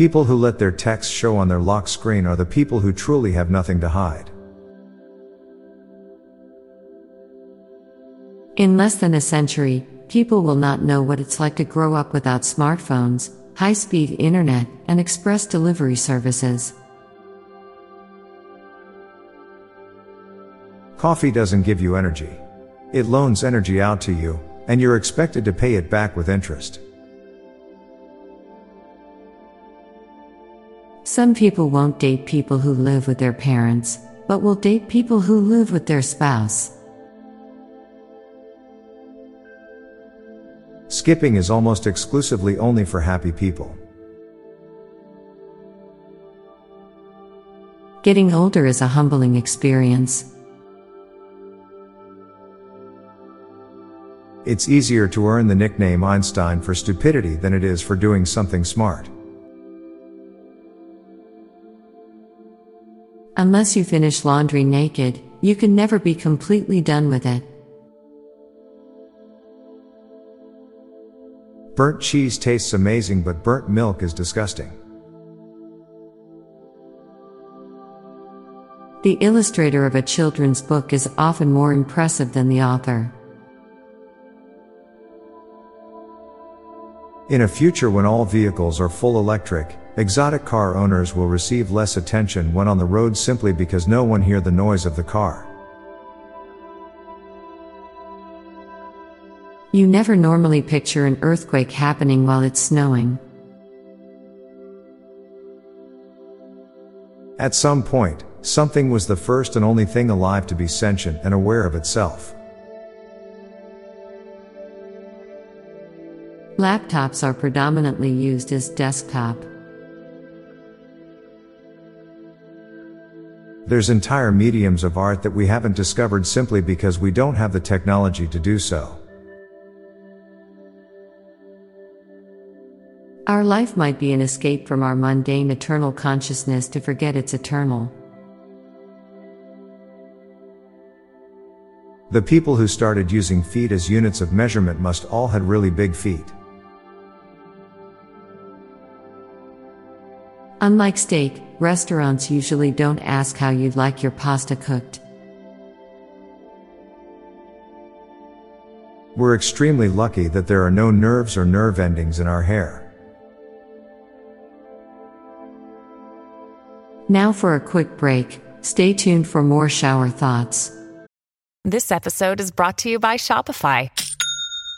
People who let their text show on their lock screen are the people who truly have nothing to hide. In less than a century, people will not know what it's like to grow up without smartphones, high speed internet, and express delivery services. Coffee doesn't give you energy. It loans energy out to you, and you're expected to pay it back with interest. Some people won't date people who live with their parents, but will date people who live with their spouse. Skipping is almost exclusively only for happy people. Getting older is a humbling experience. It's easier to earn the nickname Einstein for stupidity than it is for doing something smart. Unless you finish laundry naked, you can never be completely done with it. Burnt cheese tastes amazing, but burnt milk is disgusting. The illustrator of a children's book is often more impressive than the author. In a future when all vehicles are full electric, exotic car owners will receive less attention when on the road simply because no one hear the noise of the car. You never normally picture an earthquake happening while it's snowing. At some point, something was the first and only thing alive to be sentient and aware of itself. Laptops are predominantly used as desktop. There's entire mediums of art that we haven't discovered simply because we don't have the technology to do so. Our life might be an escape from our mundane eternal consciousness to forget it's eternal. The people who started using feet as units of measurement must all had really big feet. Unlike steak, restaurants usually don't ask how you'd like your pasta cooked. We're extremely lucky that there are no nerves or nerve endings in our hair. Now for a quick break, stay tuned for more shower thoughts. This episode is brought to you by Shopify.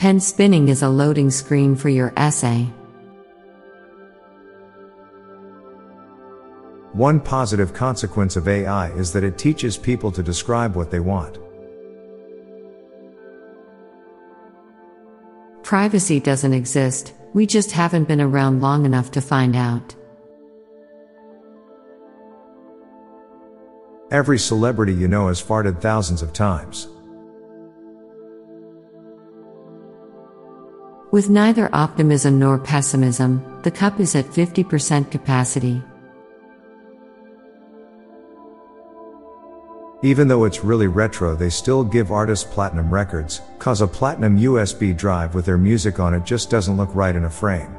Pen spinning is a loading screen for your essay. One positive consequence of AI is that it teaches people to describe what they want. Privacy doesn't exist, we just haven't been around long enough to find out. Every celebrity you know has farted thousands of times. With neither optimism nor pessimism, the cup is at 50% capacity. Even though it's really retro, they still give artists platinum records, cause a platinum USB drive with their music on it just doesn't look right in a frame.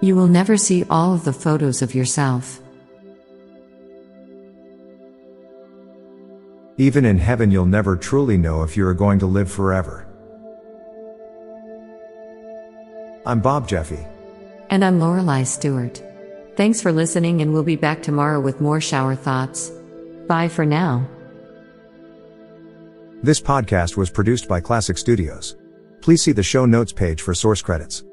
You will never see all of the photos of yourself. Even in heaven, you'll never truly know if you are going to live forever. I'm Bob Jeffy. And I'm Lorelei Stewart. Thanks for listening, and we'll be back tomorrow with more shower thoughts. Bye for now. This podcast was produced by Klassic Studios. Please see the show notes page for source credits.